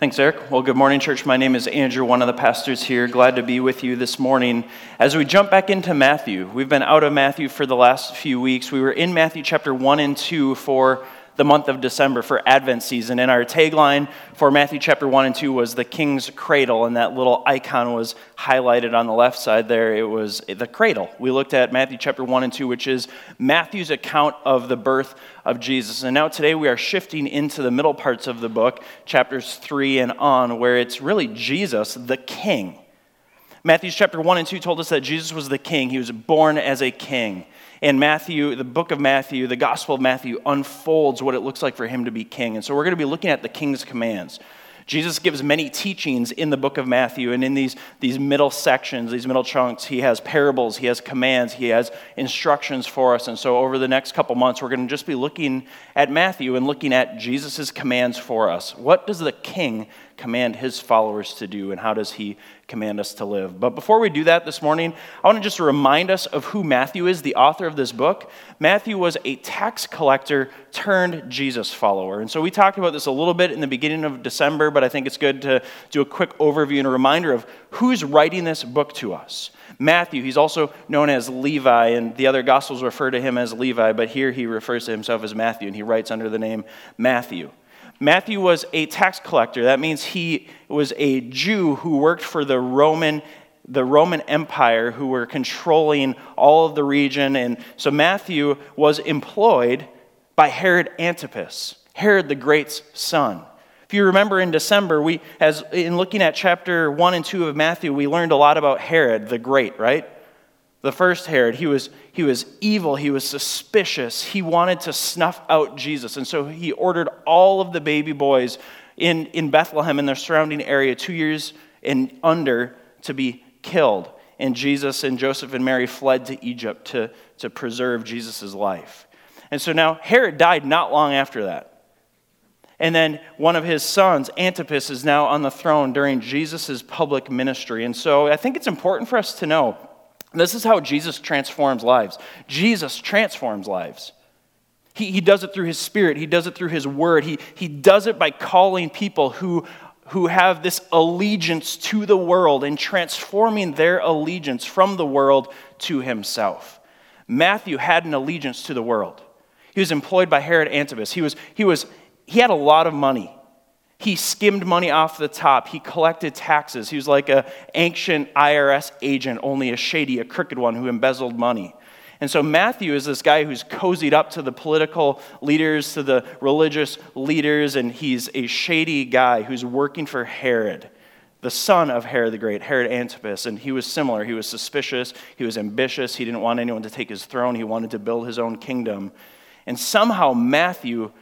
Thanks, Eric. Well, good morning, church. My name is Andrew, one of the pastors here. Glad to be with you this morning. As we jump back into Matthew, we've been out of Matthew for the last few weeks. We were in Matthew chapter 1 and 2 for the month of December for Advent season. And our tagline for Matthew chapter 1 and 2 was the king's cradle, and that little icon was highlighted on the left side there. It was the cradle. We looked at Matthew chapter 1 and 2, which is Matthew's account of the birth of Jesus. And now today we are shifting into the middle parts of the book, chapters 3 and on, where it's really Jesus, the king. Matthew chapter 1 and 2 told us that Jesus was the king. He was born as a king. And Matthew, the book of Matthew, the Gospel of Matthew unfolds what it looks like for him to be king. And so we're going to be looking at the king's commands. Jesus gives many teachings in the book of Matthew, and in these, these middle sections, these middle chunks, he has parables, he has commands, he has instructions for us. And so, over the next couple months, we're going to just be looking at Matthew and looking at Jesus' commands for us. What does the king command his followers to do, and how does he command us to live. But before we do that this morning, I want to just remind us of who Matthew is, the author of this book. Matthew was a tax collector turned Jesus follower. And so we talked about this a little bit in the beginning of December, but I think it's good to do a quick overview and a reminder of who's writing this book to us. Matthew, he's also known as Levi, and the other Gospels refer to him as Levi, but here he refers to himself as Matthew, and he writes under the name Matthew. Matthew was a tax collector. That means he was a Jew who worked for the Roman the Roman Empire who were controlling all of the region and so Matthew was employed by Herod Antipas, Herod the Great's son. If you remember in December, we as in looking at chapter 1 and 2 of Matthew, we learned a lot about Herod the Great, right? The first Herod, he was, he was evil, he was suspicious, he wanted to snuff out Jesus. And so he ordered all of the baby boys in, in Bethlehem and their surrounding area, two years and under, to be killed. And Jesus and Joseph and Mary fled to Egypt to, to preserve Jesus' life. And so now Herod died not long after that. And then one of his sons, Antipas, is now on the throne during Jesus' public ministry. And so I think it's important for us to know this is how Jesus transforms lives. Jesus transforms lives. He, he does it through his spirit, he does it through his word, he, he does it by calling people who, who have this allegiance to the world and transforming their allegiance from the world to himself. Matthew had an allegiance to the world. He was employed by Herod Antipas. He, was, he, was, he had a lot of money. He skimmed money off the top. He collected taxes. He was like an ancient IRS agent, only a shady, a crooked one who embezzled money. And so Matthew is this guy who's cozied up to the political leaders, to the religious leaders, and he's a shady guy who's working for Herod, the son of Herod the Great, Herod Antipas. And he was similar. He was suspicious, he was ambitious, he didn't want anyone to take his throne, he wanted to build his own kingdom. And somehow Matthew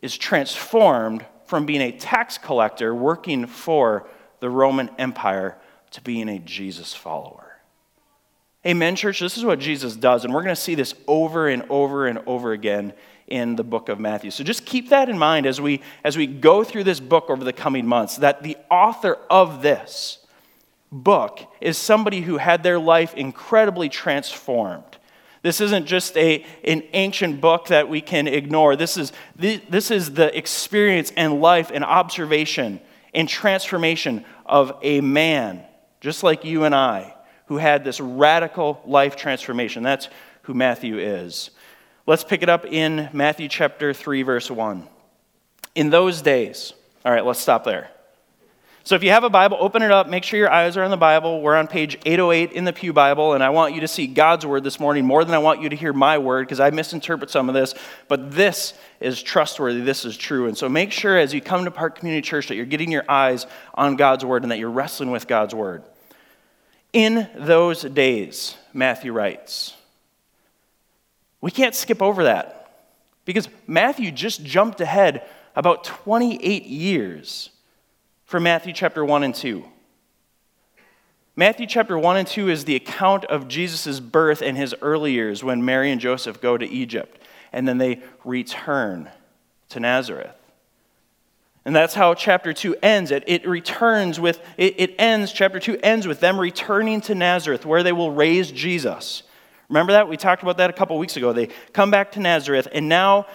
is transformed from being a tax collector working for the Roman Empire to being a Jesus follower. Amen, church. This is what Jesus does, and we're going to see this over and over and over again in the book of Matthew. So just keep that in mind as we as we go through this book over the coming months that the author of this book is somebody who had their life incredibly transformed. This isn't just a, an ancient book that we can ignore. This is, this is the experience and life and observation and transformation of a man, just like you and I, who had this radical life transformation. That's who Matthew is. Let's pick it up in Matthew chapter 3, verse 1. In those days, all right, let's stop there. So if you have a Bible, open it up. Make sure your eyes are on the Bible. We're on page 808 in the Pew Bible, and I want you to see God's word this morning more than I want you to hear my word because I misinterpret some of this. But this is trustworthy. This is true. And so make sure as you come to Park Community Church that you're getting your eyes on God's word and that you're wrestling with God's word. In those days, Matthew writes, we can't skip over that because Matthew just jumped ahead about 28 years from Matthew chapter 1 and 2. Matthew chapter 1 and 2 is the account of Jesus' birth and his early years when Mary and Joseph go to Egypt and then they return to Nazareth. And that's how chapter 2 ends. It, it returns with, it, it ends, chapter 2 ends with them returning to Nazareth where they will raise Jesus. Remember that? We talked about that a couple weeks ago. They come back to Nazareth, and now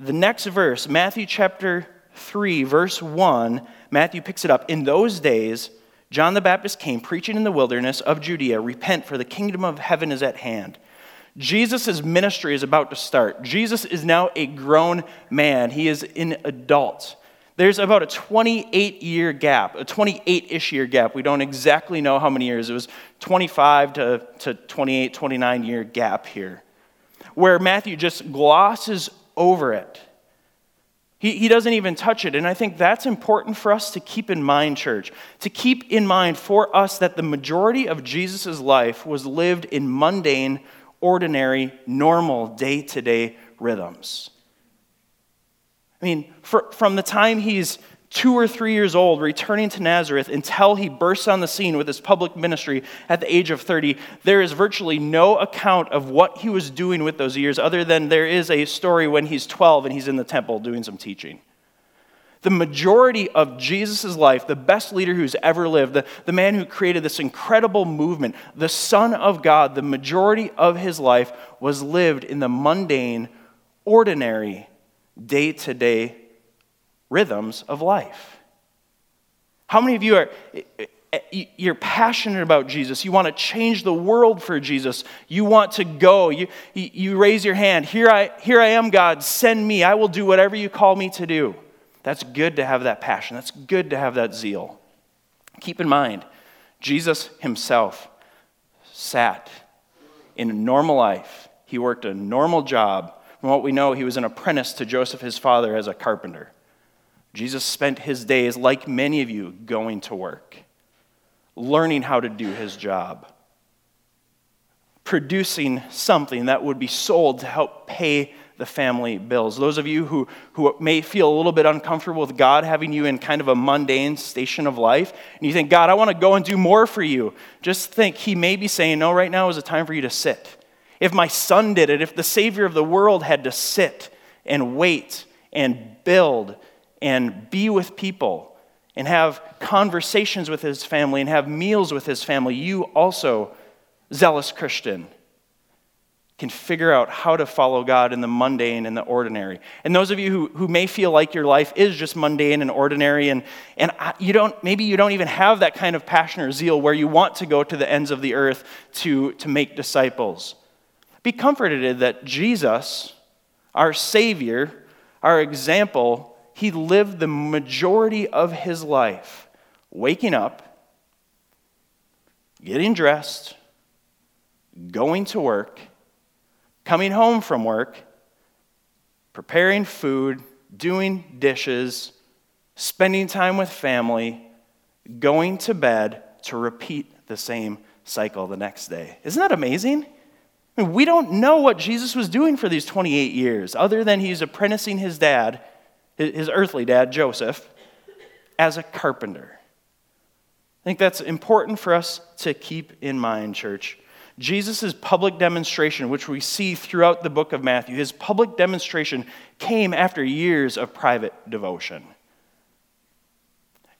the next verse, Matthew chapter 3, verse 1, Matthew picks it up. In those days, John the Baptist came preaching in the wilderness of Judea, repent, for the kingdom of heaven is at hand. Jesus' ministry is about to start. Jesus is now a grown man, he is an adult. There's about a 28 year gap, a 28 ish year gap. We don't exactly know how many years. It was 25 to, to 28, 29 year gap here, where Matthew just glosses over it. He, he doesn't even touch it. And I think that's important for us to keep in mind, church. To keep in mind for us that the majority of Jesus' life was lived in mundane, ordinary, normal, day to day rhythms. I mean, for, from the time he's two or three years old, returning to Nazareth until he bursts on the scene with his public ministry at the age of 30, there is virtually no account of what he was doing with those years, other than there is a story when he's 12 and he's in the temple doing some teaching. The majority of Jesus' life, the best leader who's ever lived, the, the man who created this incredible movement, the Son of God, the majority of his life was lived in the mundane, ordinary, day to day rhythms of life. How many of you are you're passionate about Jesus. You want to change the world for Jesus. You want to go. You, you raise your hand. Here I, here I am, God. Send me. I will do whatever you call me to do. That's good to have that passion. That's good to have that zeal. Keep in mind, Jesus himself sat in a normal life. He worked a normal job. From what we know, he was an apprentice to Joseph, his father, as a carpenter. Jesus spent his days, like many of you, going to work, learning how to do his job, producing something that would be sold to help pay the family bills. Those of you who, who may feel a little bit uncomfortable with God having you in kind of a mundane station of life, and you think, God, I want to go and do more for you, just think He may be saying, No, right now is a time for you to sit. If my son did it, if the Savior of the world had to sit and wait and build and be with people and have conversations with his family and have meals with his family, you also, zealous Christian, can figure out how to follow God in the mundane and the ordinary. And those of you who, who may feel like your life is just mundane and ordinary, and, and you don't, maybe you don't even have that kind of passion or zeal where you want to go to the ends of the earth to, to make disciples. Be comforted that Jesus, our Savior, our example, he lived the majority of his life waking up, getting dressed, going to work, coming home from work, preparing food, doing dishes, spending time with family, going to bed to repeat the same cycle the next day. Isn't that amazing? We don't know what Jesus was doing for these 28 years, other than he's apprenticing his dad his earthly dad, Joseph, as a carpenter. I think that's important for us to keep in mind, church. Jesus' public demonstration, which we see throughout the book of Matthew, his public demonstration came after years of private devotion.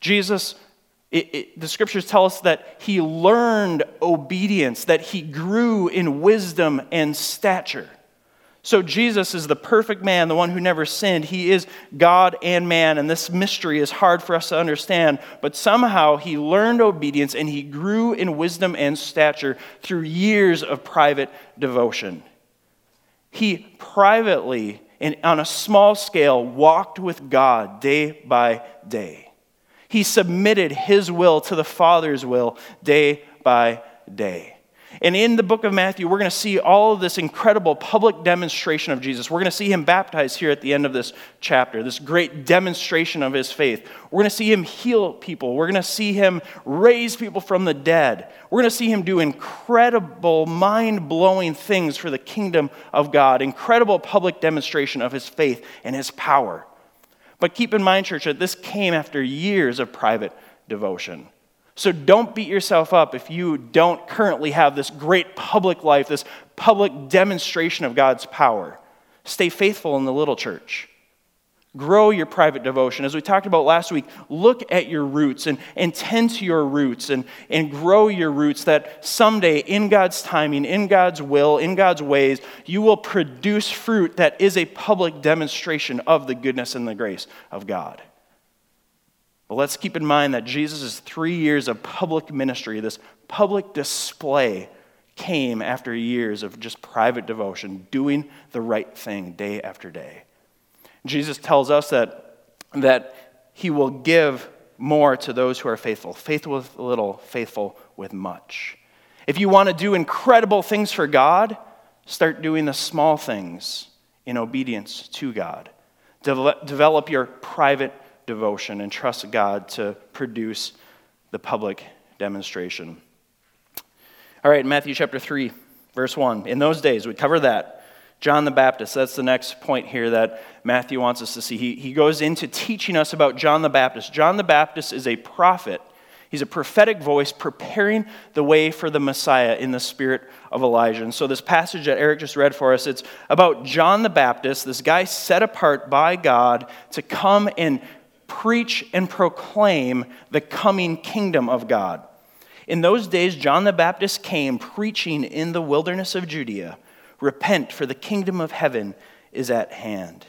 Jesus, it, it, the scriptures tell us that he learned obedience, that he grew in wisdom and stature. So, Jesus is the perfect man, the one who never sinned. He is God and man, and this mystery is hard for us to understand. But somehow he learned obedience and he grew in wisdom and stature through years of private devotion. He privately and on a small scale walked with God day by day. He submitted his will to the Father's will day by day. And in the book of Matthew, we're going to see all of this incredible public demonstration of Jesus. We're going to see him baptized here at the end of this chapter, this great demonstration of his faith. We're going to see him heal people. We're going to see him raise people from the dead. We're going to see him do incredible, mind blowing things for the kingdom of God, incredible public demonstration of his faith and his power. But keep in mind, church, that this came after years of private devotion. So don't beat yourself up if you don't currently have this great public life, this public demonstration of God's power. Stay faithful in the little church. Grow your private devotion. As we talked about last week, look at your roots and, and tend to your roots and, and grow your roots that someday, in God's timing, in God's will, in God's ways, you will produce fruit that is a public demonstration of the goodness and the grace of God. But let's keep in mind that Jesus' three years of public ministry, this public display, came after years of just private devotion, doing the right thing day after day. Jesus tells us that, that he will give more to those who are faithful. Faithful with little, faithful with much. If you want to do incredible things for God, start doing the small things in obedience to God. develop your private devotion and trust God to produce the public demonstration. All right, Matthew chapter 3, verse 1. In those days, we cover that. John the Baptist, that's the next point here that Matthew wants us to see. He, he goes into teaching us about John the Baptist. John the Baptist is a prophet. He's a prophetic voice preparing the way for the Messiah in the spirit of Elijah. And so, this passage that Eric just read for us, it's about John the Baptist, this guy set apart by God to come and preach and proclaim the coming kingdom of God. In those days, John the Baptist came preaching in the wilderness of Judea Repent, for the kingdom of heaven is at hand.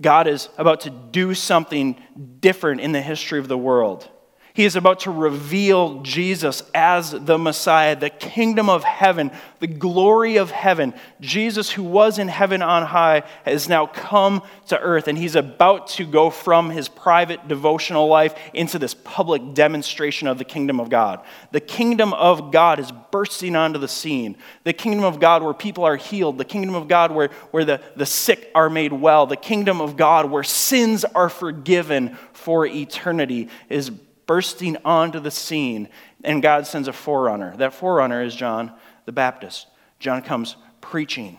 God is about to do something different in the history of the world. He is about to reveal Jesus as the Messiah, the kingdom of heaven, the glory of heaven. Jesus, who was in heaven on high, has now come to earth, and he's about to go from his private devotional life into this public demonstration of the kingdom of God. The kingdom of God is bursting onto the scene. The kingdom of God where people are healed, the kingdom of God where, where the, the sick are made well, the kingdom of God where sins are forgiven for eternity is bursting onto the scene, and God sends a forerunner. That forerunner is John the Baptist. John comes preaching,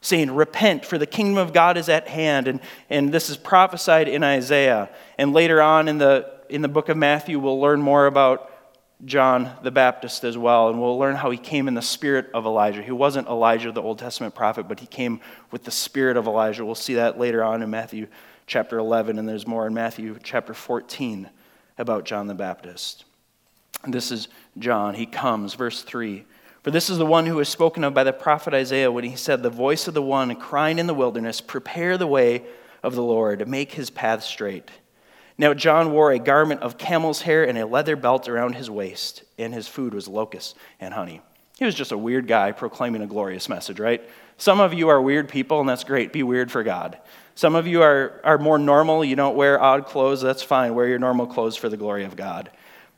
saying, Repent, for the kingdom of God is at hand. And, and this is prophesied in Isaiah. And later on in the, in the book of Matthew, we'll learn more about John the Baptist as well, and we'll learn how he came in the spirit of Elijah. He wasn't Elijah, the Old Testament prophet, but he came with the spirit of Elijah. We'll see that later on in Matthew chapter 11, and there's more in Matthew chapter 14 about John the Baptist. this is John. He comes, verse 3. For this is the one who was spoken of by the prophet Isaiah when he said, The voice of the one crying in the wilderness, Prepare the way of the Lord, make his path straight. Now, John wore a garment of camel's hair and a leather belt around his waist, and his food was locusts and honey. He was just a weird guy proclaiming a glorious message, right? Some of you are weird people, and that's great. Be weird for God. Some of you are, are more normal. You don't wear odd clothes. That's fine. Wear your normal clothes for the glory of God.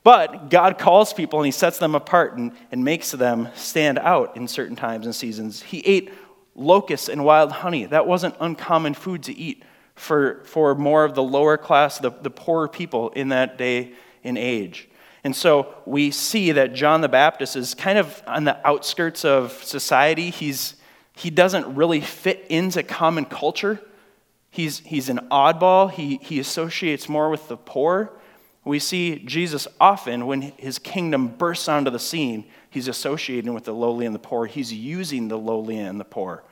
But God calls people and He sets them apart and, and makes them stand out in certain times and seasons. He ate locusts and wild honey. That wasn't uncommon food to eat for, for more of the lower class, the, the poorer people in that day and age. And so we see that John the Baptist is kind of on the outskirts of society. He's, he doesn't really fit into common culture. He's, he's an oddball. He, he associates more with the poor. We see Jesus often, when his kingdom bursts onto the scene, he's associating with the lowly and the poor. He's using the lowly and the poor.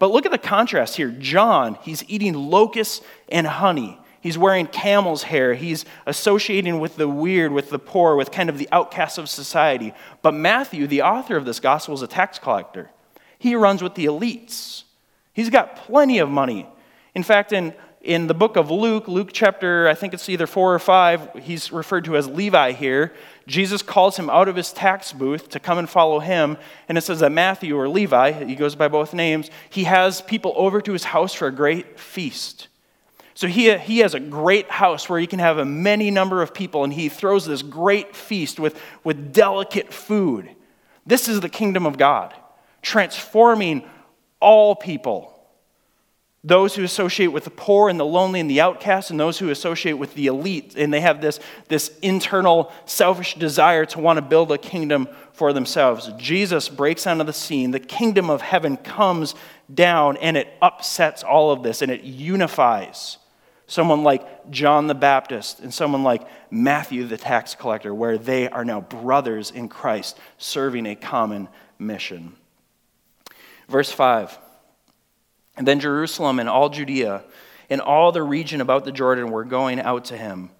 But look at the contrast here. John, he's eating locusts and honey. He's wearing camel's hair. He's associating with the weird, with the poor, with kind of the outcasts of society. But Matthew, the author of this gospel, is a tax collector. He runs with the elites. He's got plenty of money. In fact, in, in the book of Luke, Luke chapter, I think it's either four or five, he's referred to as Levi here. Jesus calls him out of his tax booth to come and follow him. And it says that Matthew or Levi, he goes by both names, he has people over to his house for a great feast. So he, he has a great house where he can have a many number of people, and he throws this great feast with, with delicate food. This is the kingdom of God, transforming all people those who associate with the poor and the lonely and the outcast, and those who associate with the elite. And they have this, this internal selfish desire to want to build a kingdom for themselves. Jesus breaks onto the scene. The kingdom of heaven comes down and it upsets all of this and it unifies someone like John the Baptist and someone like Matthew the tax collector, where they are now brothers in Christ serving a common mission. Verse 5. And then Jerusalem and all Judea and all the region about the Jordan were going out to him.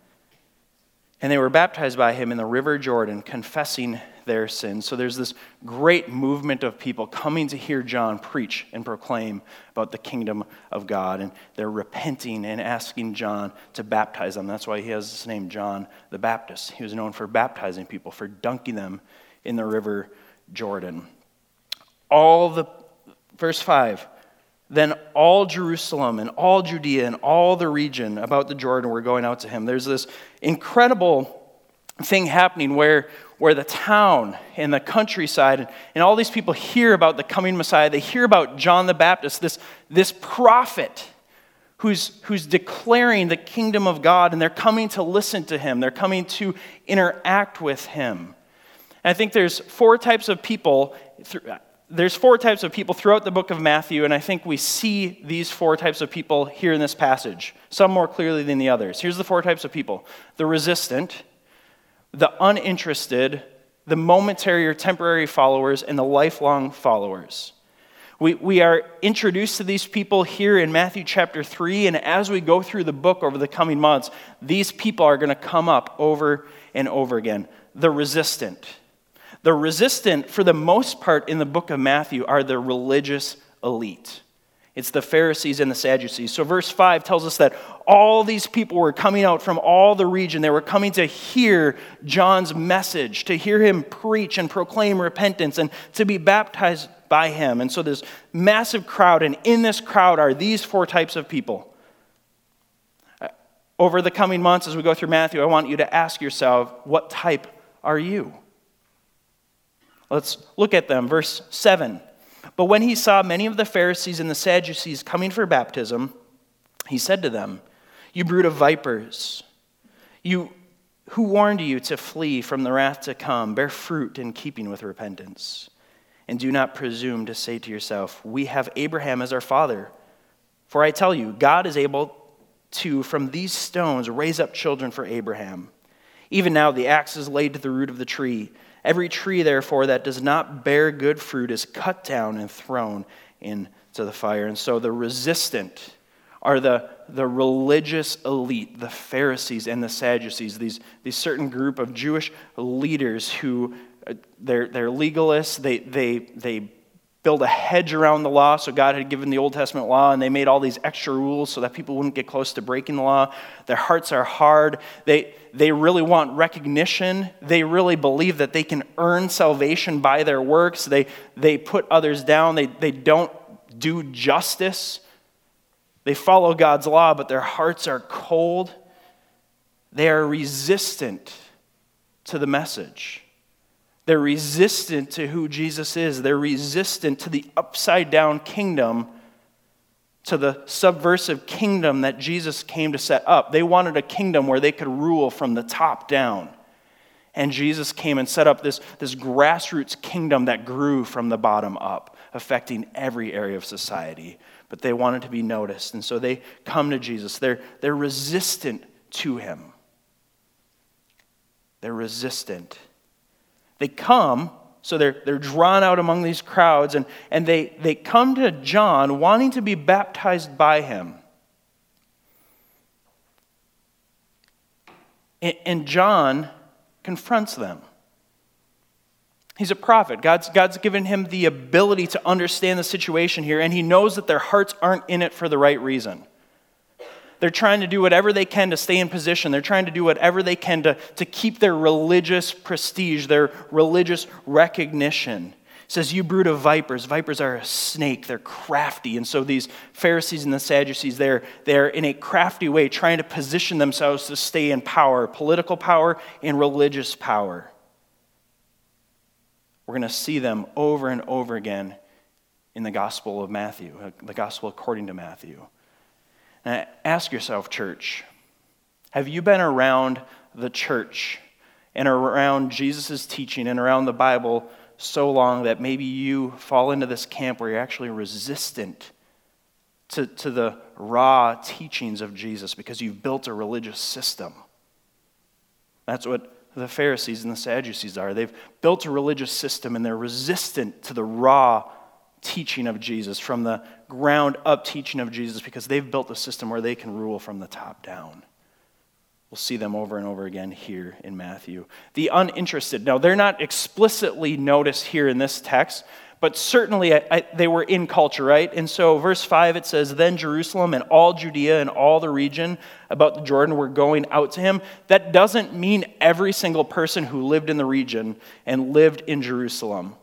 And they were baptized by him in the river Jordan, confessing their sins. So there's this great movement of people coming to hear John preach and proclaim about the kingdom of God. And they're repenting and asking John to baptize them. That's why he has this name, John the Baptist. He was known for baptizing people, for dunking them in the river Jordan. All the, verse 5 then all Jerusalem and all Judea and all the region about the Jordan were going out to him. There's this incredible thing happening where, where the town and the countryside and all these people hear about the coming Messiah. They hear about John the Baptist, this, this prophet who's, who's declaring the kingdom of God, and they're coming to listen to him. They're coming to interact with him. And I think there's four types of people there's four types of people throughout the book of Matthew, and I think we see these four types of people here in this passage, some more clearly than the others. Here's the four types of people the resistant, the uninterested, the momentary or temporary followers, and the lifelong followers. We, we are introduced to these people here in Matthew chapter 3, and as we go through the book over the coming months, these people are going to come up over and over again. The resistant the resistant, for the most part, in the book of Matthew, are the religious elite. It's the Pharisees and the Sadducees. So, verse 5 tells us that all these people were coming out from all the region. They were coming to hear John's message, to hear him preach and proclaim repentance, and to be baptized by him. And so, this massive crowd, and in this crowd are these four types of people. Over the coming months, as we go through Matthew, I want you to ask yourself, what type are you? Let's look at them. Verse 7. But when he saw many of the Pharisees and the Sadducees coming for baptism, he said to them, You brood of vipers, you, who warned you to flee from the wrath to come? Bear fruit in keeping with repentance. And do not presume to say to yourself, We have Abraham as our father. For I tell you, God is able to, from these stones, raise up children for Abraham. Even now, the axe is laid to the root of the tree. Every tree, therefore, that does not bear good fruit is cut down and thrown into the fire. And so the resistant are the, the religious elite, the Pharisees and the Sadducees, these, these certain group of Jewish leaders who uh, they're, they're legalists, they, they, they build a hedge around the law. So God had given the Old Testament law, and they made all these extra rules so that people wouldn't get close to breaking the law. Their hearts are hard. They, they really want recognition. They really believe that they can earn salvation by their works. They, they put others down. They, they don't do justice. They follow God's law, but their hearts are cold. They are resistant to the message. They're resistant to who Jesus is. They're resistant to the upside down kingdom, to the subversive kingdom that Jesus came to set up. They wanted a kingdom where they could rule from the top down. And Jesus came and set up this, this grassroots kingdom that grew from the bottom up, affecting every area of society. But they wanted to be noticed. And so they come to Jesus. They're, they're resistant to him. They're resistant. They come, so they're, they're drawn out among these crowds, and, and they, they come to John wanting to be baptized by him. And, and John confronts them. He's a prophet. God's, God's given him the ability to understand the situation here, and he knows that their hearts aren't in it for the right reason. They're trying to do whatever they can to stay in position. They're trying to do whatever they can to, to keep their religious prestige, their religious recognition. It says, You brood of vipers. Vipers are a snake. They're crafty. And so these Pharisees and the Sadducees, they're, they're in a crafty way trying to position themselves to stay in power, political power and religious power. We're going to see them over and over again in the Gospel of Matthew, uh, the Gospel according to Matthew. Now, ask yourself, church, have you been around the church and around Jesus' teaching and around the Bible so long that maybe you fall into this camp where you're actually resistant to, to the raw teachings of Jesus because you've built a religious system? That's what the Pharisees and the Sadducees are. They've built a religious system and they're resistant to the raw teaching of Jesus, from the ground up teaching of Jesus, because they've built a system where they can rule from the top down. We'll see them over and over again here in Matthew. The uninterested. Now, they're not explicitly noticed here in this text, but certainly I, I, they were in culture, right? And so, verse 5, it says, Then Jerusalem and all Judea and all the region about the Jordan were going out to him. That doesn't mean every single person who lived in the region and lived in Jerusalem.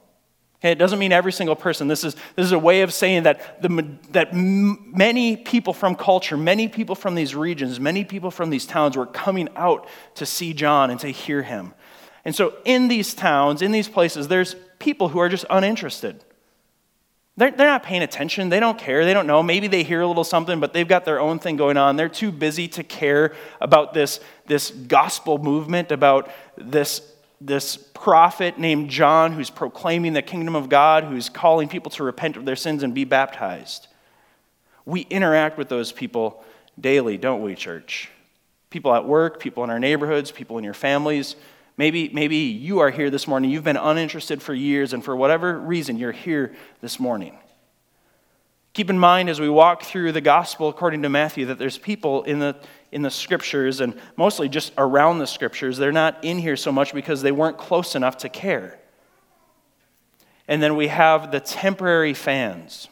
Okay, it doesn't mean every single person. This is, this is a way of saying that, the, that many people from culture, many people from these regions, many people from these towns were coming out to see John and to hear him. And so, in these towns, in these places, there's people who are just uninterested. They're, they're not paying attention. They don't care. They don't know. Maybe they hear a little something, but they've got their own thing going on. They're too busy to care about this, this gospel movement, about this, this prophet named John who's proclaiming the kingdom of God, who's calling people to repent of their sins and be baptized. We interact with those people daily, don't we, church? People at work, people in our neighborhoods, people in your families. Maybe, maybe you are here this morning. You've been uninterested for years, and for whatever reason, you're here this morning. Keep in mind as we walk through the gospel according to Matthew that there's people in the, in the scriptures and mostly just around the scriptures. They're not in here so much because they weren't close enough to care. And then we have the temporary fans.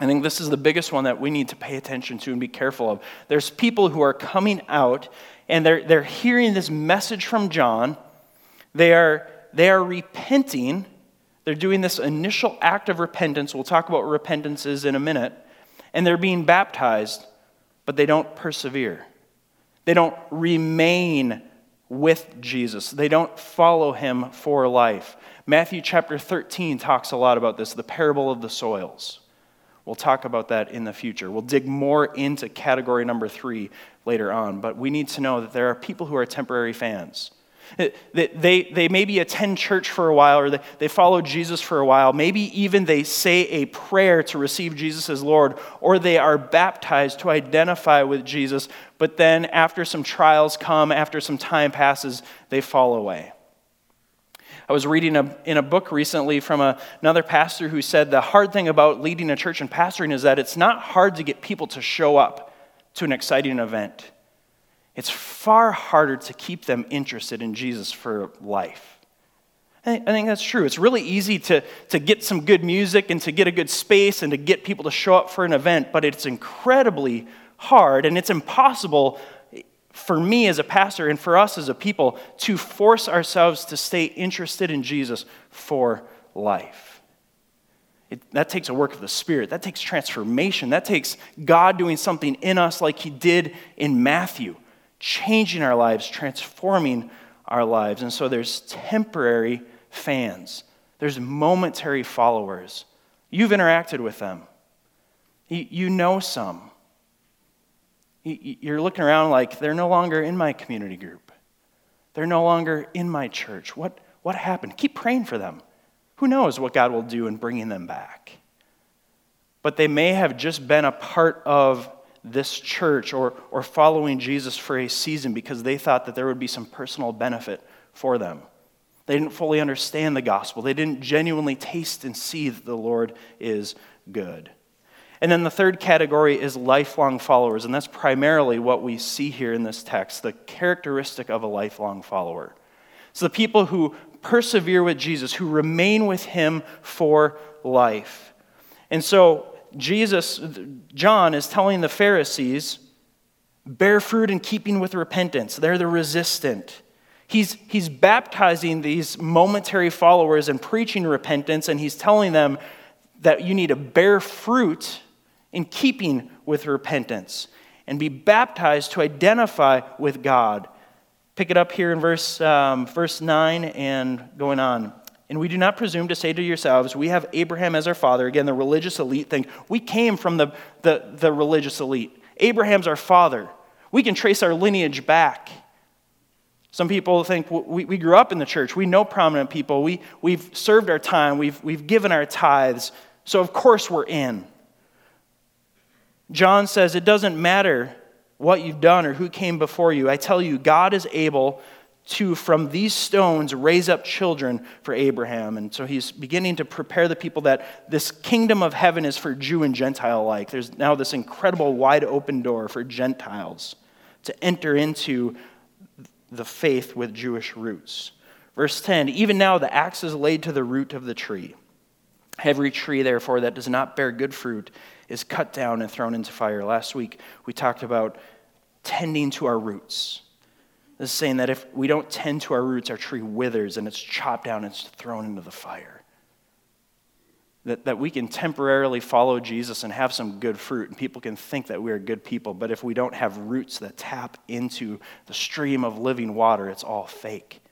I think this is the biggest one that we need to pay attention to and be careful of. There's people who are coming out and they're, they're hearing this message from John. They are, they are repenting. They're doing this initial act of repentance. We'll talk about what repentance is in a minute. And they're being baptized, but they don't persevere. They don't remain with Jesus. They don't follow him for life. Matthew chapter 13 talks a lot about this, the parable of the soils. We'll talk about that in the future. We'll dig more into category number three later on, but we need to know that there are people who are temporary fans. They, they, maybe attend church for a while or they, they follow Jesus for a while. Maybe even they say a prayer to receive Jesus as Lord, or they are baptized to identify with Jesus, but then after some trials come, after some time passes, they fall away. I was reading a, in a book recently from a, another pastor who said the hard thing about leading a church and pastoring is that it's not hard to get people to show up to an exciting event. It's far harder to keep them interested in Jesus for life. I think that's true. It's really easy to, to get some good music and to get a good space and to get people to show up for an event, but it's incredibly hard and it's impossible for me as a pastor and for us as a people to force ourselves to stay interested in Jesus for life. It, that takes a work of the Spirit. That takes transformation. That takes God doing something in us like He did in Matthew, changing our lives, transforming our lives. And so there's temporary fans, there's momentary followers. You've interacted with them, you, you know some. You're looking around like they're no longer in my community group. They're no longer in my church. What, what happened? Keep praying for them. Who knows what God will do in bringing them back? But they may have just been a part of this church or, or following Jesus for a season because they thought that there would be some personal benefit for them. They didn't fully understand the gospel, they didn't genuinely taste and see that the Lord is good. And then the third category is lifelong followers, and that's primarily what we see here in this text the characteristic of a lifelong follower. So the people who persevere with Jesus, who remain with him for life. And so Jesus, John is telling the Pharisees, bear fruit in keeping with repentance. They're the resistant. He's, he's baptizing these momentary followers and preaching repentance, and he's telling them that you need to bear fruit in keeping with repentance and be baptized to identify with God. Pick it up here in verse, um, verse 9 and going on. And we do not presume to say to yourselves, We have Abraham as our father. Again, the religious elite think we came from the, the, the religious elite. Abraham's our father. We can trace our lineage back. Some people think we, we grew up in the church. We know prominent people. We, we've served our time. We've, we've given our tithes. So, of course, we're in. John says it doesn't matter what you've done or who came before you. I tell you, God is able to, from these stones, raise up children for Abraham. And so he's beginning to prepare the people that this kingdom of heaven is for Jew and Gentile alike. There's now this incredible wide open door for Gentiles to enter into the faith with Jewish roots. Verse 10 Even now the axe is laid to the root of the tree. Every tree, therefore, that does not bear good fruit is cut down and thrown into fire. Last week we talked about tending to our roots. This is saying that if we don't tend to our roots, our tree withers and it's chopped down and it's thrown into the fire. That, that we can temporarily follow Jesus and have some good fruit, and people can think that we are good people, but if we don't have roots that tap into the stream of living water, it's all fake.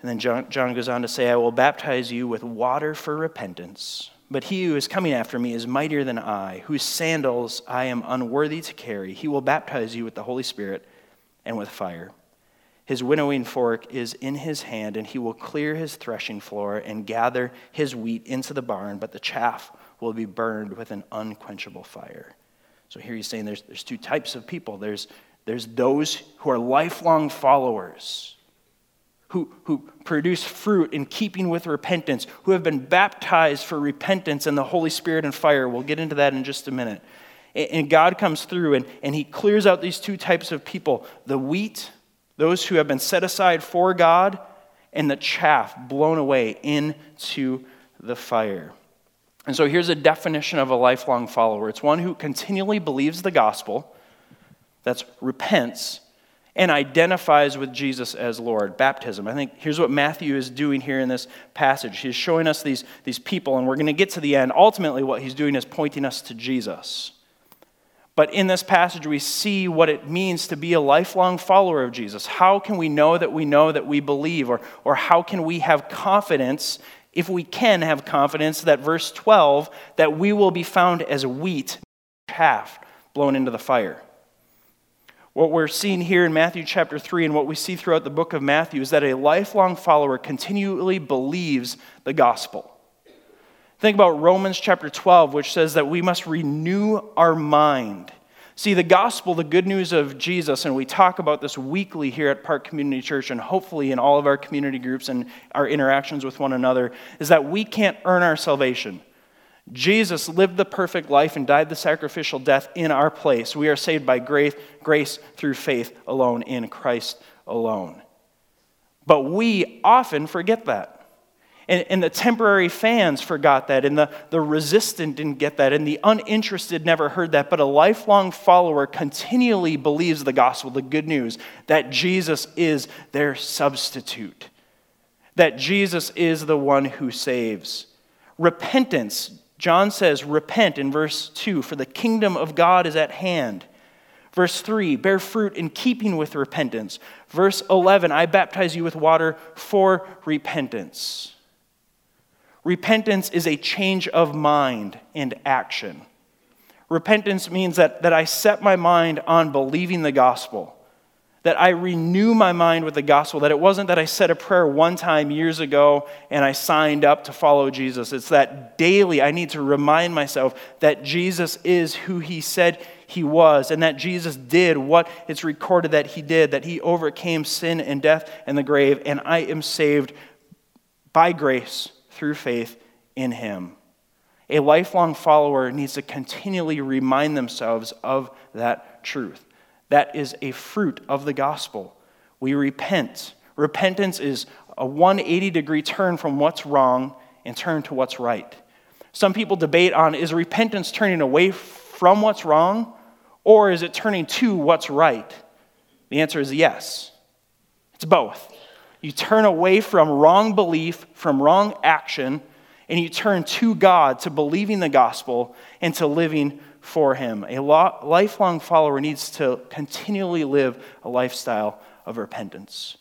And then John, John goes on to say, I will baptize you with water for repentance. But he who is coming after me is mightier than I, whose sandals I am unworthy to carry. He will baptize you with the Holy Spirit and with fire. His winnowing fork is in his hand, and he will clear his threshing floor and gather his wheat into the barn, but the chaff will be burned with an unquenchable fire. So here he's saying there's, there's two types of people there's, there's those who are lifelong followers who, who produce fruit in keeping with repentance, who have been baptized for repentance and the Holy Spirit and fire. We'll get into that in just a minute. And God comes through and, and He clears out these two types of people the wheat, those who have been set aside for God, and the chaff blown away into the fire. And so here's a definition of a lifelong follower it's one who continually believes the gospel, that's repents, and identifies with Jesus as Lord. Baptism. I think here's what Matthew is doing here in this passage. He's showing us these, these people, and we're going to get to the end. Ultimately, what he's doing is pointing us to Jesus. But in this passage, we see what it means to be a lifelong follower of Jesus. How can we know that we know that we believe? Or, or how can we have confidence, if we can have confidence, that verse 12, that we will be found as wheat, chaff, blown into the fire? What we're seeing here in Matthew chapter 3 and what we see throughout the book of Matthew is that a lifelong follower continually believes the gospel. Think about Romans chapter 12, which says that we must renew our mind. See, the gospel, the good news of Jesus, and we talk about this weekly here at Park Community Church and hopefully in all of our community groups and our interactions with one another, is that we can't earn our salvation. Jesus lived the perfect life and died the sacrificial death in our place. We are saved by grace, grace through faith alone in Christ alone. But we often forget that. And, and, the temporary fans forgot that, and the, the resistant didn't get that, and the uninterested never heard that. But a lifelong follower continually believes the gospel, the good news, that Jesus is their substitute, that Jesus is the one who saves. Repentance, John says, Repent in verse 2, for the kingdom of God is at hand. Verse 3, bear fruit in keeping with repentance. Verse 11, I baptize you with water for repentance. Repentance is a change of mind and action. Repentance means that, that I set my mind on believing the gospel that I renew my mind with the gospel, that it wasn't that I said a prayer one time years ago and I signed up to follow Jesus. It's that daily I need to remind myself that Jesus is who he said he was and that Jesus did what it's recorded that he did, that he overcame sin and death and the grave, and I am saved by grace through faith in him. A lifelong follower needs to continually remind themselves of that truth. That is a fruit of the gospel. We repent. Repentance is a 180 degree turn from what's wrong and turn to what's right. Some people debate on is repentance turning away from what's wrong or is it turning to what's right? The answer is yes. It's both. You turn away from wrong belief, from wrong action, and you turn to God, to believing the gospel, and to living for him. A lifelong follower needs to continually live a lifestyle of repentance.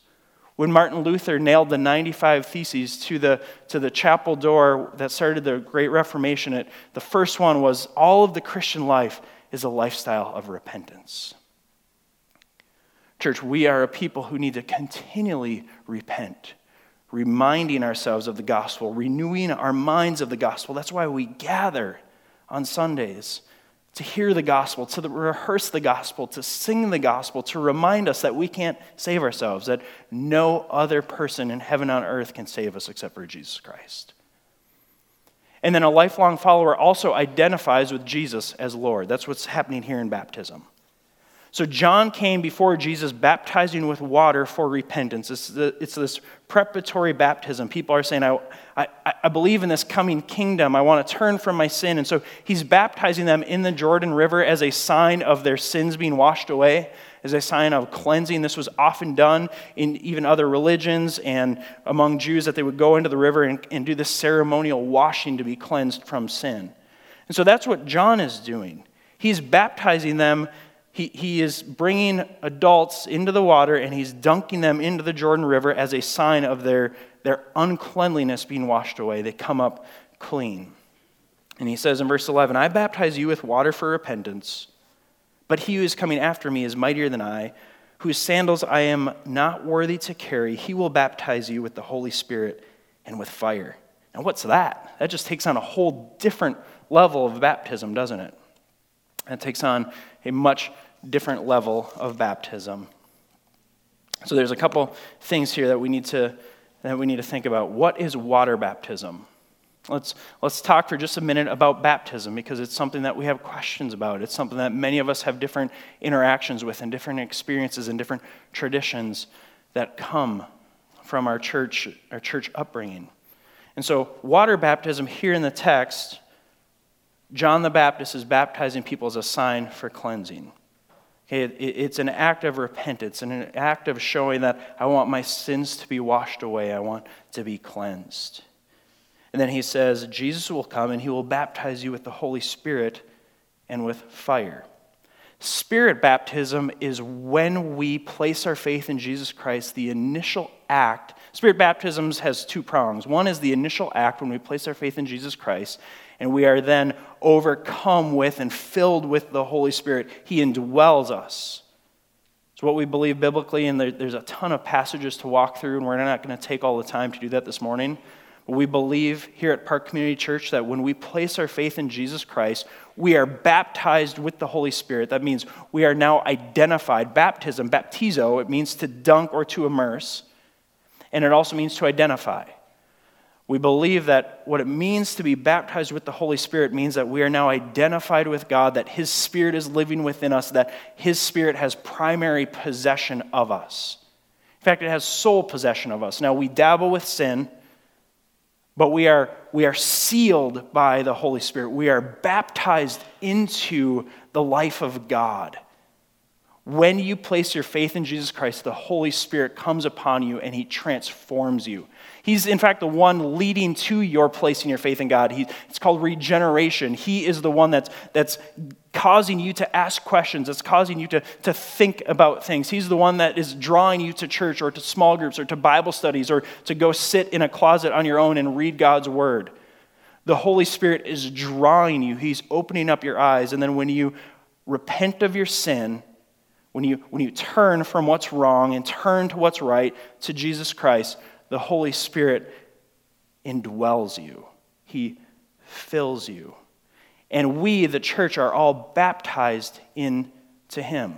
When Martin Luther nailed the 95 Theses to the, to the chapel door that started the Great Reformation, it, the first one was all of the Christian life is a lifestyle of repentance. Church, we are a people who need to continually repent, reminding ourselves of the gospel, renewing our minds of the gospel. That's why we gather on Sundays to hear the gospel, to rehearse the gospel, to sing the gospel, to remind us that we can't save ourselves, that no other person in heaven on earth can save us except for Jesus Christ. And then a lifelong follower also identifies with Jesus as Lord. That's what's happening here in baptism. So John came before Jesus baptizing with water for repentance. It's, the, it's this preparatory baptism. People are saying, I, I, I believe in this coming kingdom. I want to turn from my sin. And so he's baptizing them in the Jordan River as a sign of their sins being washed away, as a sign of cleansing. This was often done in even other religions and among Jews that they would go into the river and, and do this ceremonial washing to be cleansed from sin. And so that's what John is doing. He's baptizing them he, he is bringing adults into the water and he's dunking them into the Jordan River as a sign of their, their uncleanliness being washed away. They come up clean. And he says in verse 11, I baptize you with water for repentance, but he who is coming after me is mightier than I, whose sandals I am not worthy to carry. He will baptize you with the Holy Spirit and with fire. Now, what's that? That just takes on a whole different level of baptism, doesn't it? It takes on a much different level of baptism. So there's a couple things here that we need to that we need to think about. What is water baptism? Let's, let's talk for just a minute about baptism because it's something that we have questions about. It's something that many of us have different interactions with and different experiences and different traditions that come from our church, our church upbringing. And so, water baptism here in the text, John the Baptist is baptizing people as a sign for cleansing. Okay, it's an act of repentance and an act of showing that I want my sins to be washed away. I want to be cleansed. And then he says, Jesus will come and he will baptize you with the Holy Spirit and with fire. Spirit baptism is when we place our faith in Jesus Christ, the initial act. Spirit baptisms has two prongs. One is the initial act when we place our faith in Jesus Christ, and we are then overcome with and filled with the Holy Spirit. He indwells us. It's what we believe biblically, and there, there's a ton of passages to walk through, and we're not going to take all the time to do that this morning. But we believe here at Park Community Church that when we place our faith in Jesus Christ, we are baptized with the Holy Spirit. That means we are now identified. Baptism, baptizo, it means to dunk or to immerse, and it also means to identify. We believe that what it means to be baptized with the Holy Spirit means that we are now identified with God, that His Spirit is living within us, that His Spirit has primary possession of us. In fact, it has sole possession of us. Now, we dabble with sin, but we are, we are sealed by the Holy Spirit. We are baptized into the life of God. When you place your faith in Jesus Christ, the Holy Spirit comes upon you and He transforms you. He's, in fact, the one leading to your placing your faith in God. He, it's called regeneration. He is the one that's, that's causing you to ask questions, that's causing you to, to think about things. He's the one that is drawing you to church or to small groups or to Bible studies or to go sit in a closet on your own and read God's word. The Holy Spirit is drawing you, He's opening up your eyes. And then when you repent of your sin, when you, when you turn from what's wrong and turn to what's right to Jesus Christ, the Holy Spirit indwells you, He fills you. And we, the church, are all baptized into Him.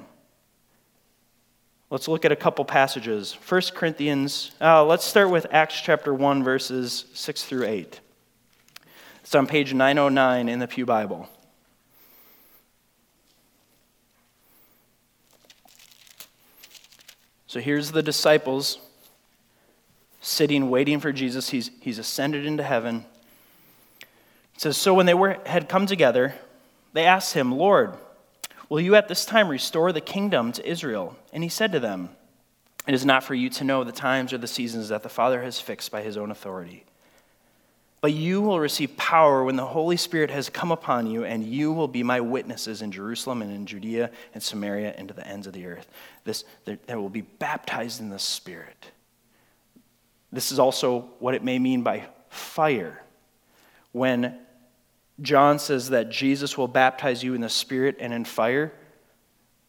Let's look at a couple passages. 1 Corinthians, uh, let's start with Acts chapter 1, verses 6 through 8. It's on page 909 in the Pew Bible. So here's the disciples sitting, waiting for Jesus. He's, he's ascended into heaven. It says, So when they were, had come together, they asked him, Lord, will you at this time restore the kingdom to Israel? And he said to them, It is not for you to know the times or the seasons that the Father has fixed by his own authority. But you will receive power when the Holy Spirit has come upon you, and you will be my witnesses in Jerusalem and in Judea and Samaria and to the ends of the earth. This, they will be baptized in the Spirit. This is also what it may mean by fire. When John says that Jesus will baptize you in the Spirit and in fire,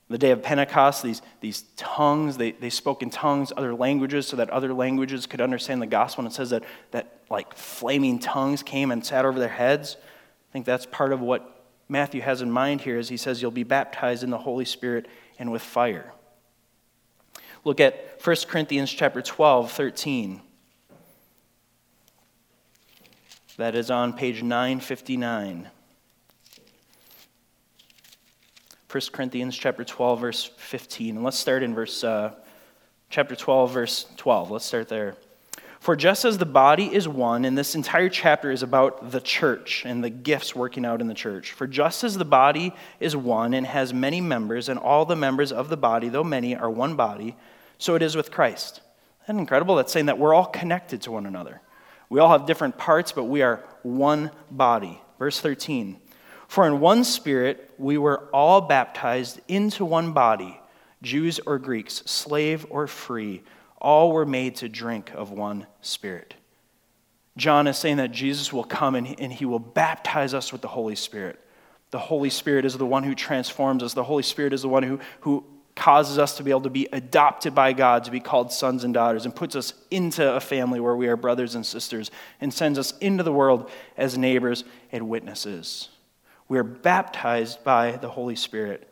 the day of Pentecost, these, these tongues, they, they spoke in tongues, other languages, so that other languages could understand the gospel. And it says that, that like flaming tongues came and sat over their heads. I think that's part of what Matthew has in mind here as he says you'll be baptized in the Holy Spirit and with fire. Look at 1 Corinthians chapter 12, 13. That is on page 959. 1 Corinthians chapter 12, verse 15. And let's start in verse uh, chapter 12, verse 12. Let's start there. For just as the body is one, and this entire chapter is about the church and the gifts working out in the church. For just as the body is one and has many members, and all the members of the body, though many, are one body, so it is with Christ. Isn't that incredible? That's saying that we're all connected to one another. We all have different parts, but we are one body. Verse 13 For in one spirit we were all baptized into one body, Jews or Greeks, slave or free all were made to drink of one Spirit. John is saying that Jesus will come and, he will baptize us with the Holy Spirit. The Holy Spirit is the one who transforms us. The Holy Spirit is the one who, who causes us to be able to be adopted by God, to be called sons and daughters, and puts us into a family where we are brothers and sisters, and sends us into the world as neighbors and witnesses. We are baptized by the Holy Spirit.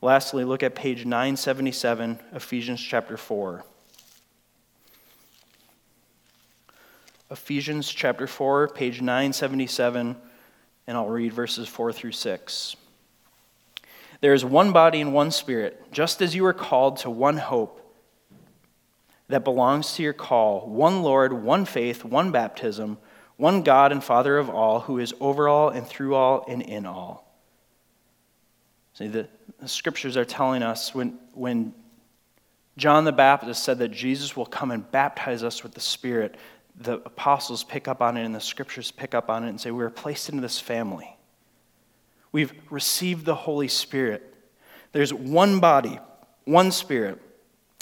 Lastly, look at page 977, Ephesians chapter 4. Ephesians chapter 4, page 977, and I'll read verses 4 through 6. There is one body and one spirit, just as you are called to one hope that belongs to your call, one Lord, one faith, one baptism, one God and Father of all, who is over all and through all and in all. See, the, the scriptures are telling us when, when John the Baptist said that Jesus will come and baptize us with the Spirit, the apostles pick up on it and the scriptures pick up on it and say, We are placed into this family. We've received the Holy Spirit. There's one body, one Spirit,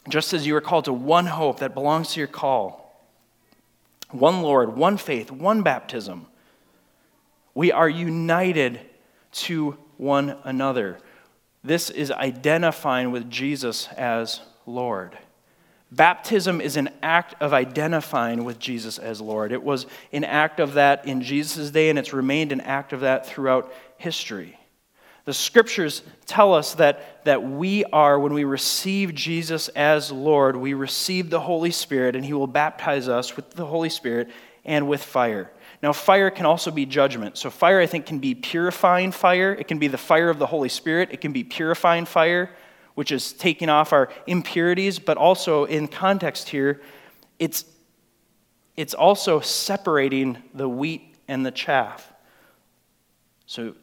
just as you are called to one hope that belongs to your call, one Lord, one faith, one baptism. We are united to one another. This is identifying with Jesus as Lord. Baptism is an act of identifying with Jesus as Lord. It was an act of that in Jesus' day, and it's remained an act of that throughout history. The scriptures tell us that, that we are, when we receive Jesus as Lord, we receive the Holy Spirit, and He will baptize us with the Holy Spirit and with fire. Now, fire can also be judgment. So, fire, I think, can be purifying fire. It can be the fire of the Holy Spirit. It can be purifying fire, which is taking off our impurities. But also, in context here, it's, it's also separating the wheat and the chaff. So,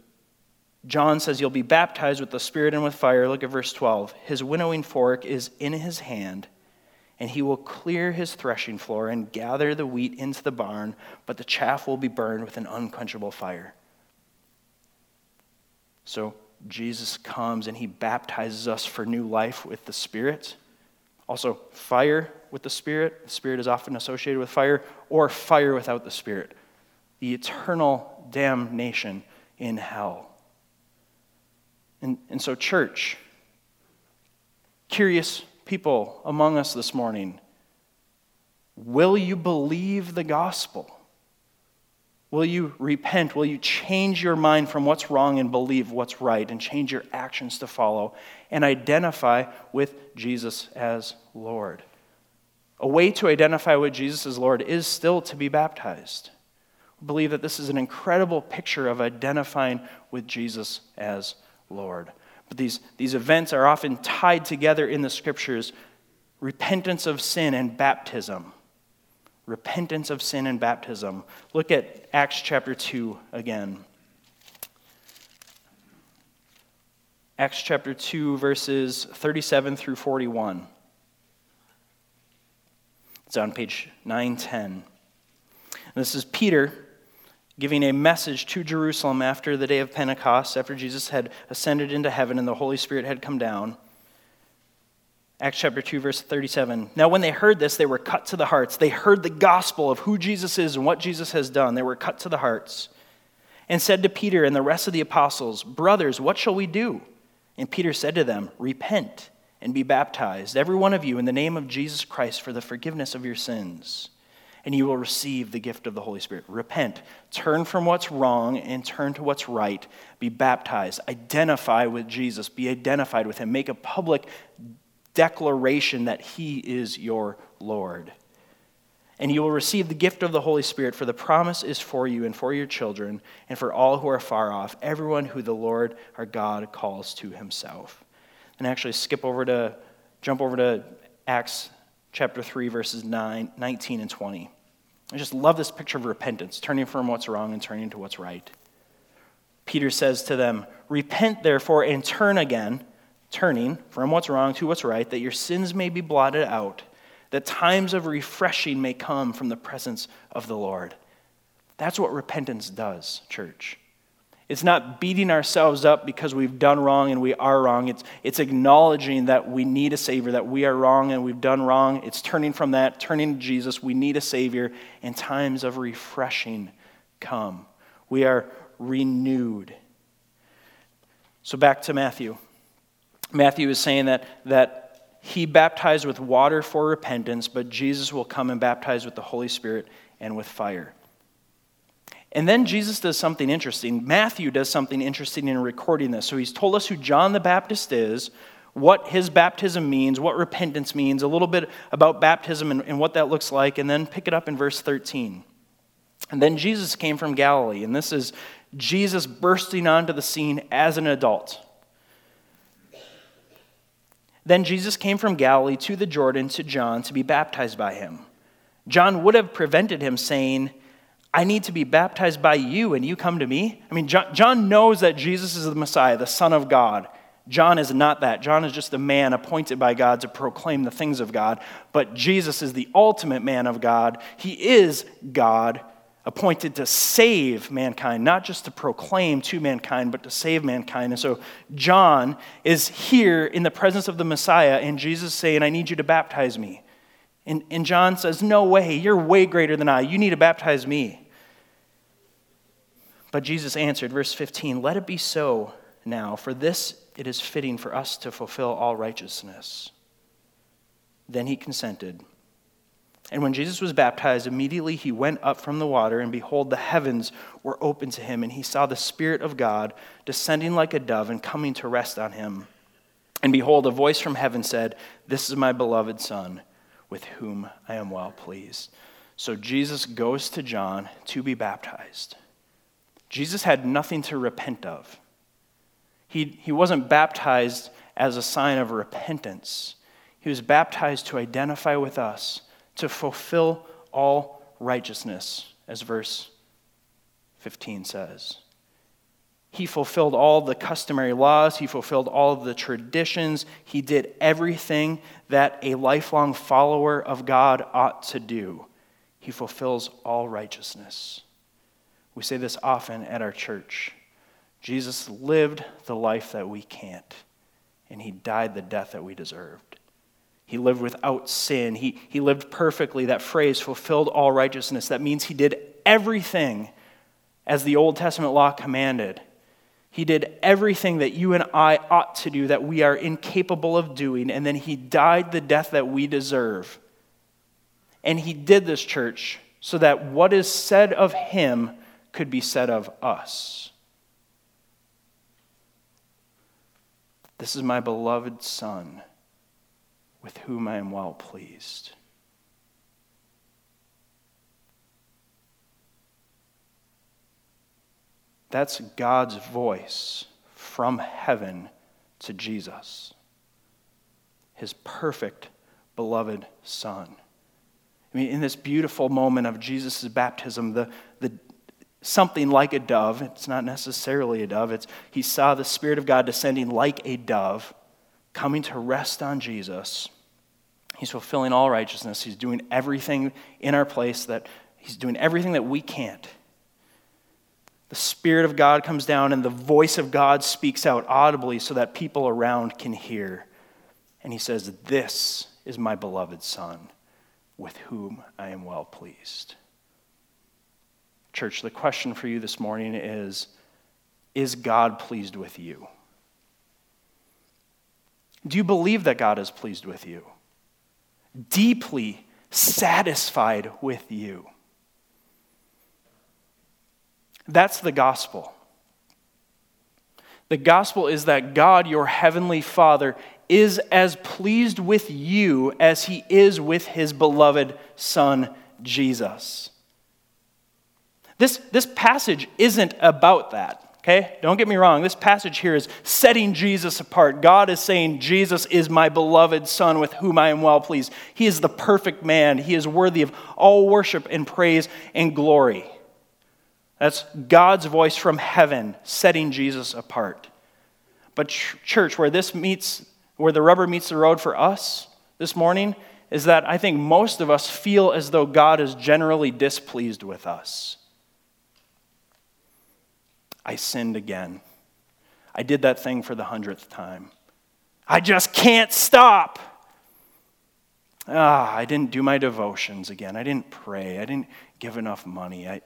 John says, You'll be baptized with the Spirit and with fire. Look at verse 12. His winnowing fork is in his hand and he will clear his threshing floor and gather the wheat into the barn, but the chaff will be burned with an unquenchable fire. So Jesus comes and he baptizes us for new life with the Spirit. Also, fire with the Spirit. The Spirit is often associated with fire, or fire without the Spirit. The eternal damnation in hell. And, and so, church, curious people among us this morning, will you believe the gospel? Will you repent? Will you change your mind from what's wrong and believe what's right and change your actions to follow and identify with Jesus as Lord? A way to identify with Jesus as Lord is still to be baptized. I believe that this is an incredible picture of identifying with Jesus as Lord. But these, these events are often tied together in the scriptures repentance of sin and baptism. Repentance of sin and baptism. Look at Acts chapter 2 again. Acts chapter 2, verses 37 through 41. It's on page 910. And This is Peter giving a message to Jerusalem after the day of Pentecost, after Jesus had ascended into heaven and the Holy Spirit had come down. Acts chapter 2, verse 37. Now, when they heard this, they were cut to the hearts. They heard the gospel of who Jesus is and what Jesus has done. They were cut to the hearts and said to Peter and the rest of the apostles, Brothers, what shall we do? And Peter said to them, Repent and be baptized, every one of you, in the name of Jesus Christ for the forgiveness of your sins and you will receive the gift of the Holy Spirit. Repent, turn from what's wrong and turn to what's right. Be baptized, identify with Jesus, be identified with him, make a public declaration that he is your Lord. And you will receive the gift of the Holy Spirit, for the promise is for you and for your children and for all who are far off, everyone who the Lord our God calls to himself. And actually, skip over to, jump over to Acts chapter 3, verses 9, 19 and 20. I just love this picture of repentance, turning from what's wrong and turning to what's right. Peter says to them, Repent therefore and turn again, turning from what's wrong to what's right, that your sins may be blotted out, that times of refreshing may come from the presence of the Lord. That's what repentance does, church. It's not beating ourselves up because we've done wrong and we are wrong. It's, it's acknowledging that we need a Savior, that we are wrong and we've done wrong. It's turning from that, turning to Jesus. We need a Savior, and times of refreshing come. We are renewed. So back to Matthew. Matthew is saying that, that he baptized with water for repentance, but Jesus will come and baptize with the Holy Spirit and with fire. And then Jesus does something interesting. Matthew does something interesting in recording this. So he's told us who John the Baptist is, what his baptism means, what repentance means, a little bit about baptism and, and, what that looks like, and then pick it up in verse 13. And then Jesus came from Galilee, and this is Jesus bursting onto the scene as an adult. Then Jesus came from Galilee to the Jordan to John to be baptized by him. John would have prevented him, saying, I need to be baptized by you and you come to me? I mean, John, John, knows that Jesus is the Messiah, the Son of God. John is not that. John is just a man appointed by God to proclaim the things of God. But Jesus is the ultimate man of God. He is God, appointed to save mankind, not just to proclaim to mankind, but to save mankind. And so John is here in the presence of the Messiah, and Jesus saying, I need you to baptize me. And, and John says, No way, you're way greater than I. You need to baptize me. But Jesus answered, verse 15, Let it be so now, for this it is fitting for us to fulfill all righteousness. Then he consented. And when Jesus was baptized, immediately he went up from the water, and behold, the heavens were opened to him, and he saw the Spirit of God descending like a dove and coming to rest on him. And behold, a voice from heaven said, This is my beloved Son with whom I am well pleased. So Jesus goes to John to be baptized. Jesus had nothing to repent of. He, he wasn't baptized as a sign of repentance. He was baptized to identify with us, to fulfill all righteousness, as verse 15 says. He fulfilled all the customary laws. He fulfilled all of the traditions. He did everything that a lifelong follower of God ought to do. He fulfills all righteousness. We say this often at our church. Jesus lived the life that we can't, and he died the death that we deserved. He lived without sin. He, he lived perfectly. That phrase, fulfilled all righteousness, that means he did everything as the Old Testament law commanded. He did everything that you and I ought to do that we are incapable of doing, and then he died the death that we deserve. And he did this, church, so that what is said of him could be said of us. This is my beloved Son, with whom I am well pleased. That's God's voice from heaven to Jesus, his perfect, beloved Son. I mean, in this beautiful moment of Jesus' baptism, the, the, something like a dove, it's not necessarily a dove, it's, he saw the Spirit of God descending like a dove, coming to rest on Jesus. He's fulfilling all righteousness. He's doing everything in our place that he's doing everything that we can't the Spirit of God comes down and the voice of God speaks out audibly so that people around can hear. And he says, This is my beloved Son, with whom I am well pleased. Church, the question for you this morning is Is God pleased with you? Do you believe that God is pleased with you? Deeply, satisfied with you. That's the gospel. The gospel is that God, your heavenly Father, is as pleased with you as he is with his beloved Son, Jesus. This, this passage isn't about that. Okay? Don't get me wrong. This passage here is setting Jesus apart. God is saying, Jesus is my beloved Son with whom I am well pleased. He is the perfect man. He is worthy of all worship and praise and glory. That's God's voice from heaven setting Jesus apart. But, church, where this meets, where the rubber meets the road for us this morning, is that I think most of us feel as though God is generally displeased with us. I sinned again. I did that thing for the hundredth time. I just can't stop. Ah, I didn't do my devotions again. I didn't pray. I didn't give enough money. I,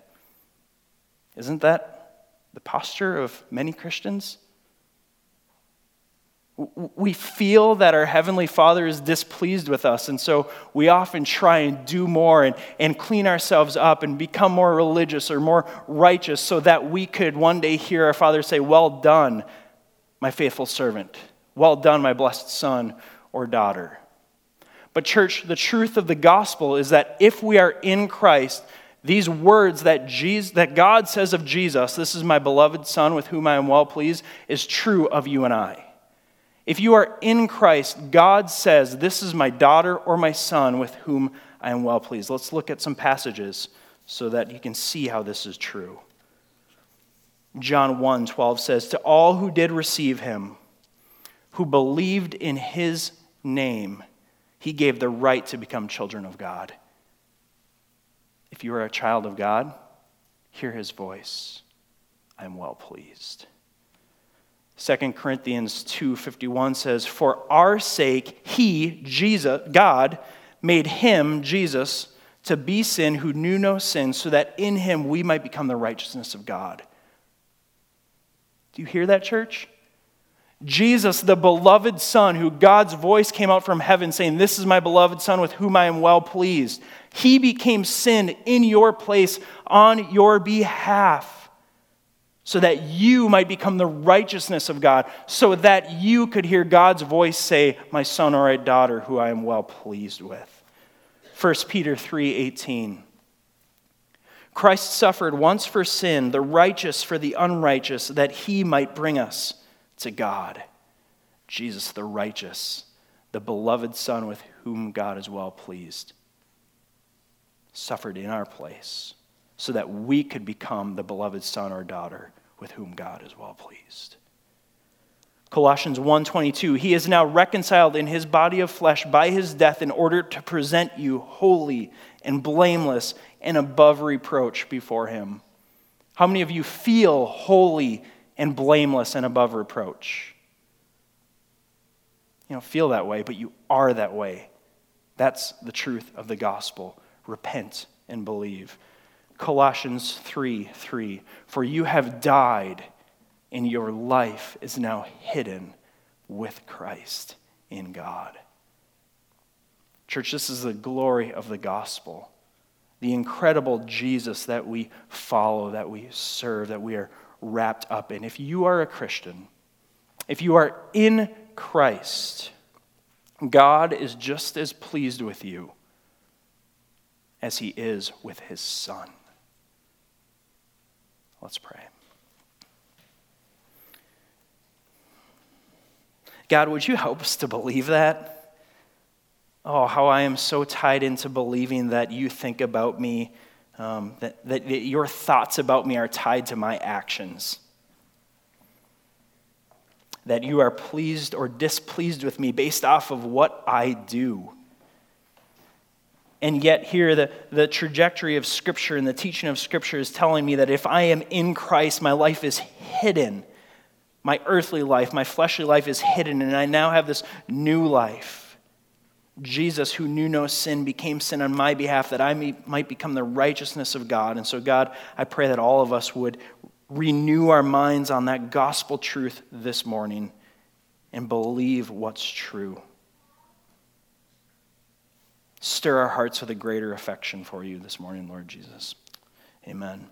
isn't that the posture of many Christians? We feel that our Heavenly Father is displeased with us, and so we often try and do more and, and clean ourselves up and become more religious or more righteous so that we could one day hear our Father say, Well done, my faithful servant. Well done, my blessed son or daughter. But, church, the truth of the gospel is that if we are in Christ, these words that, Jesus, that God says of Jesus, this is my beloved Son with whom I am well pleased, is true of you and I. If you are in Christ, God says, This is my daughter or my son with whom I am well pleased. Let's look at some passages so that you can see how this is true. John 1 12 says, To all who did receive him, who believed in his name, he gave the right to become children of God. If you are a child of God, hear his voice. I am well pleased. 2 Corinthians 2:51 says, "For our sake he, Jesus, God, made him, Jesus, to be sin who knew no sin, so that in him we might become the righteousness of God." Do you hear that, church? Jesus, the beloved Son, who God's voice came out from heaven saying, This is my beloved Son with whom I am well pleased. He became sin in your place on your behalf so that you might become the righteousness of God, so that you could hear God's voice say, My son or a daughter who I am well pleased with. 1 Peter 3 18. Christ suffered once for sin, the righteous for the unrighteous, that he might bring us to God. Jesus, the righteous, the beloved Son with whom God is well pleased, suffered in our place so that we could become the beloved son or daughter with whom God is well pleased. Colossians 1:22 He is now reconciled in his body of flesh by his death in order to present you holy and blameless and above reproach before him. How many of you feel holy and blameless and above reproach? You don't feel that way, but you are that way. That's the truth of the gospel. Repent and believe. Colossians 3 3. For you have died, and your life is now hidden with Christ in God. Church, this is the glory of the gospel. The incredible Jesus that we follow, that we serve, that we are wrapped up in. If you are a Christian, if you are in Christ, God is just as pleased with you as he is with his Son. Let's pray. God, would you help us to believe that? Oh, how I am so tied into believing that you think about me, um, that, that your thoughts about me are tied to my actions. That you are pleased or displeased with me based off of what I do. And yet, here, the, the trajectory of Scripture and the teaching of Scripture is telling me that if I am in Christ, my life is hidden. My earthly life, my fleshly life is hidden, and I now have this new life. Jesus, who knew no sin, became sin on my behalf that I may, might become the righteousness of God. And so, God, I pray that all of us would renew our minds on that gospel truth this morning and believe what's true. Stir our hearts with a greater affection for you this morning, Lord Jesus. Amen.